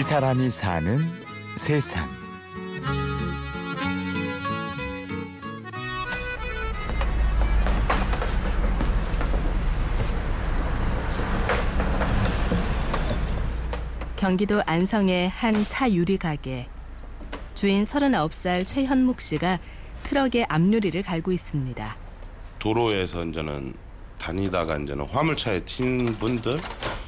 이 사람이 사는 세상. 경기도 안성의 한 차 유리 가게. 주인 39살 최현묵 씨가 트럭에 앞유리를 갈고 있습니다. 도로에서 이제는 다니다가 이제는 화물차에 튄 분들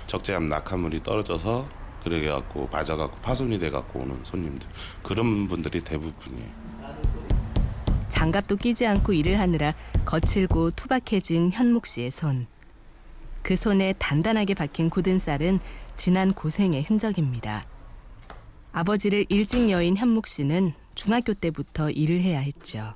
적재함 낙하물이 떨어져서 그래 갖고 맞아 갖고 파손이 돼 갖고 오는 손님들 그런 분들이 대부분이에요. 장갑도 끼지 않고 일을 하느라 거칠고 투박해진 현묵 씨의 손. 그 손에 단단하게 박힌 굳은 쌀은 지난 고생의 흔적입니다. 아버지를 일찍 여인 현묵 씨는 중학교 때부터 일을 해야 했죠.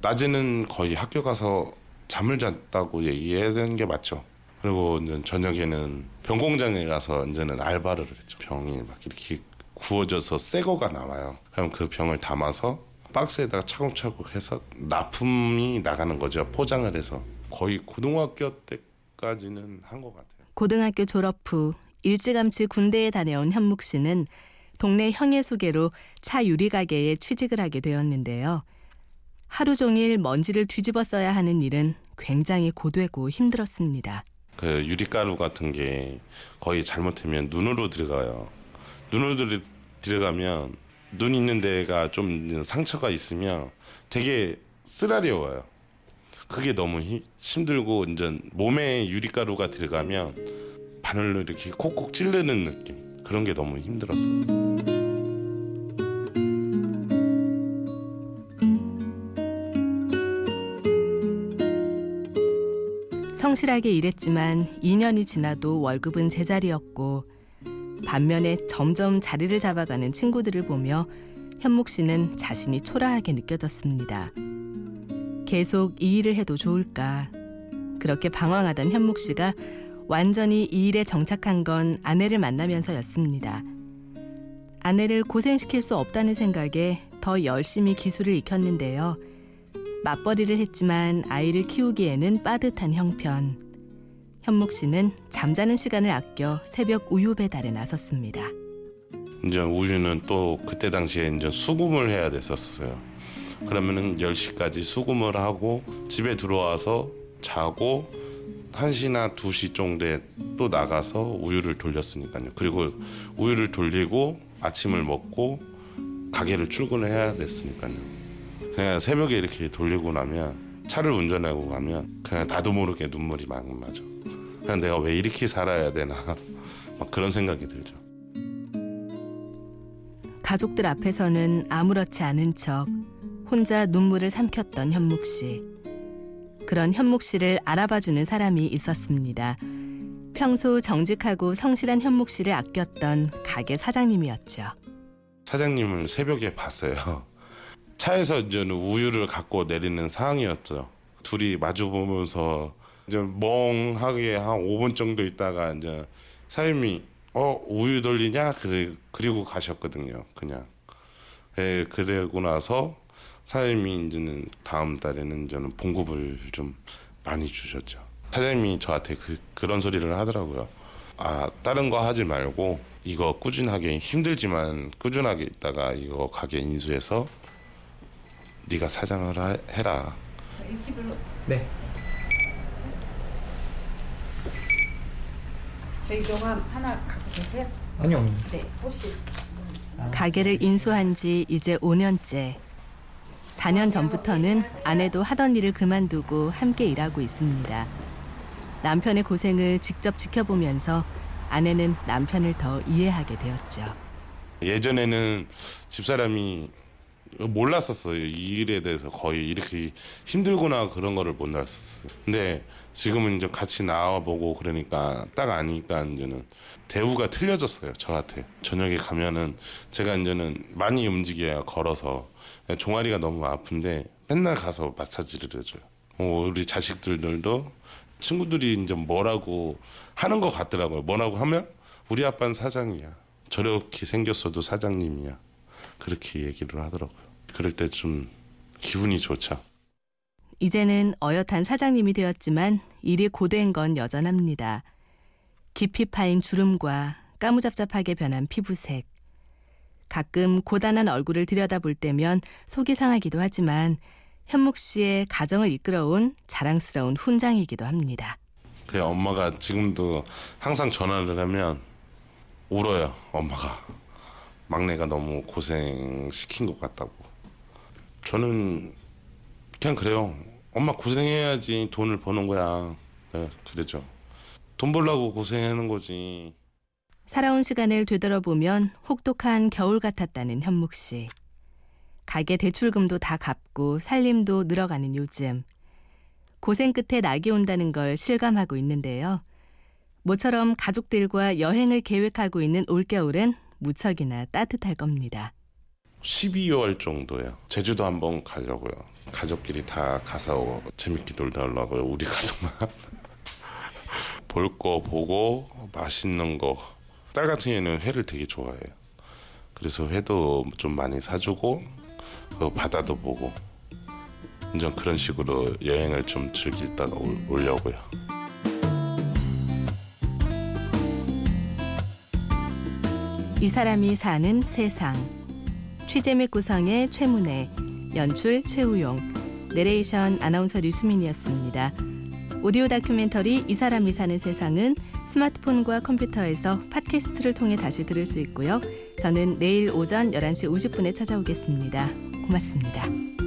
낮에는 거의 학교 가서 잠을 잤다고 얘기해야 되는 게 맞죠. 그리고 이제 저녁에는 병 공장에 가서 이제는 알바를 했죠. 병이 막 이렇게 구워져서 새 거가 나와요. 그럼 그 병을 담아서 박스에다가 차곡차곡 해서 납품이 나가는 거죠. 포장을 해서 거의 고등학교 때까지는 한 것 같아요. 고등학교 졸업 후 일찌감치 군대에 다녀온 현묵 씨는 동네 형의 소개로 차 유리 가게에 취직을 하게 되었는데요. 하루 종일 먼지를 뒤집어 써야 하는 일은 굉장히 고되고 힘들었습니다. 그 유리가루 같은 게 거의 잘못하면 눈으로 들어가요. 눈으로 들- 들어가면 눈 있는 데가 좀 상처가 있으면 되게 쓰라려워요. 그게 너무 힘, 힘들고 이제 몸에 유리가루가 들어가면 바늘로 이렇게 콕콕 찌르는 느낌 그런 게 너무 힘들었어요. 성실하게 일했지만 2년이 지나도 월급은 제자리였고 반면에 점점 자리를 잡아가는 친구들을 보며 현묵 씨는 자신이 초라하게 느껴졌습니다. 계속 이 일을 해도 좋을까? 그렇게 방황하던 현묵 씨가 완전히 이 일에 정착한 건 아내를 만나면서였습니다. 아내를 고생시킬 수 없다는 생각에 더 열심히 기술을 익혔는데요. 맞벌이를 했지만 아이를 키우기에는 빠듯한 형편. 현묵 씨는 잠자는 시간을 아껴 새벽 우유 배달에 나섰습니다. 이제 우유는 또 그때 당시에 이제 수금을 해야 됐었어요. 그러면은 10시까지 수금을 하고 집에 들어와서 자고 1시나 2시 정도에 또 나가서 우유를 돌렸으니까요. 그리고 우유를 돌리고 아침을 먹고 가게를 출근을 해야 됐으니까요. 그냥 새벽에 이렇게 돌리고 나면 차를 운전하고 가면 그냥 나도 모르게 눈물이 막 나죠. 그냥 내가 왜 이렇게 살아야 되나 막 그런 생각이 들죠. 가족들 앞에서는 아무렇지 않은 척 혼자 눈물을 삼켰던 현묵 씨. 그런 현묵 씨를 알아봐주는 사람이 있었습니다. 평소 정직하고 성실한 현묵 씨를 아꼈던 가게 사장님이었죠. 사장님을 새벽에 봤어요. 차에서 이제는 우유를 갖고 내리는 상황이었죠. 둘이 마주 보면서 이제 멍하게 한 5분 정도 있다가 이제 사장님이 어 우유 돌리냐 그래 그리고 가셨거든요. 그냥 예 그러고 나서 사장님이 이제는 다음 달에는 저는 봉급을 좀 많이 주셨죠. 사장님이 저한테 그 그런 소리를 하더라고요. 아 다른 거 하지 말고 이거 꾸준하게 힘들지만 꾸준하게 있다가 이거 가게 인수해서 네가 사장을 하- 해라. 네. 저희 명함 하나 갖고 계세요? 아니요. 네, 혹시 가게를 인수한 지 이제 5년째. 4년 전부터는 아내도 하던 일을 그만두고 함께 일하고 있습니다. 남편의 고생을 직접 지켜보면서 아내는 남편을 더 이해하게 되었죠. 예전에는 집사람이 몰랐었어요. 이 일에 대해서 거의 이렇게 힘들구나 그런 거를 몰랐었어요. 근데 지금은 이제 같이 나와보고 그러니까 딱 아니까 이제는 대우가 틀려졌어요. 저한테. 저녁에 가면은 제가 이제는 많이 움직여야 걸어서 종아리가 너무 아픈데 맨날 가서 마사지를 해줘요. 어, 우리 자식들도 친구들이 이제 뭐라고 하는 것 같더라고요. 뭐라고 하면 우리 아빠는 사장이야. 저렇게 생겼어도 사장님이야. 그렇게 얘기를 하더라고요. 그럴 때 좀 기분이 좋죠. 이제는 어엿한 사장님이 되었지만 일이 고된 건 여전합니다. 깊이 파인 주름과 까무잡잡하게 변한 피부색. 가끔 고단한 얼굴을 들여다볼 때면 속이 상하기도 하지만 현묵 씨의 가정을 이끌어온 자랑스러운 훈장이기도 합니다. 그 엄마가 지금도 항상 전화를 하면 울어요. 엄마가 막내가 너무 고생 시킨 것 같다고. 저는 그냥 그래요. 엄마 고생해야지 돈을 버는 거야. 네, 그러죠. 돈 벌라고 고생하는 거지. 살아온 시간을 되돌아보면 혹독한 겨울 같았다는 현묵 씨. 가게 대출금도 다 갚고 살림도 늘어가는 요즘. 고생 끝에 낙이 온다는 걸 실감하고 있는데요. 모처럼 가족들과 여행을 계획하고 있는 올겨울은 무척이나 따뜻할 겁니다. 12월 정도요. 제주도 한번 가려고요. 가족끼리 다 가서 재밌게 놀다 오려고요. 우리 가족만. 볼 거 보고 맛있는 거. 딸 같은 경우에는 회를 되게 좋아해요. 그래서 회도 좀 많이 사주고 그 바다도 보고 이제 그런 식으로 여행을 좀 즐기다가 올- 오려고요. 이 사람이 사는 세상. 취재 및 구성의 최문혜, 연출 최우용, 내레이션 아나운서 류수민이었습니다. 오디오 다큐멘터리 이 사람이 사는 세상은 스마트폰과 컴퓨터에서 팟캐스트를 통해 다시 들을 수 있고요. 저는 내일 오전 11시 50분에 찾아오겠습니다. 고맙습니다.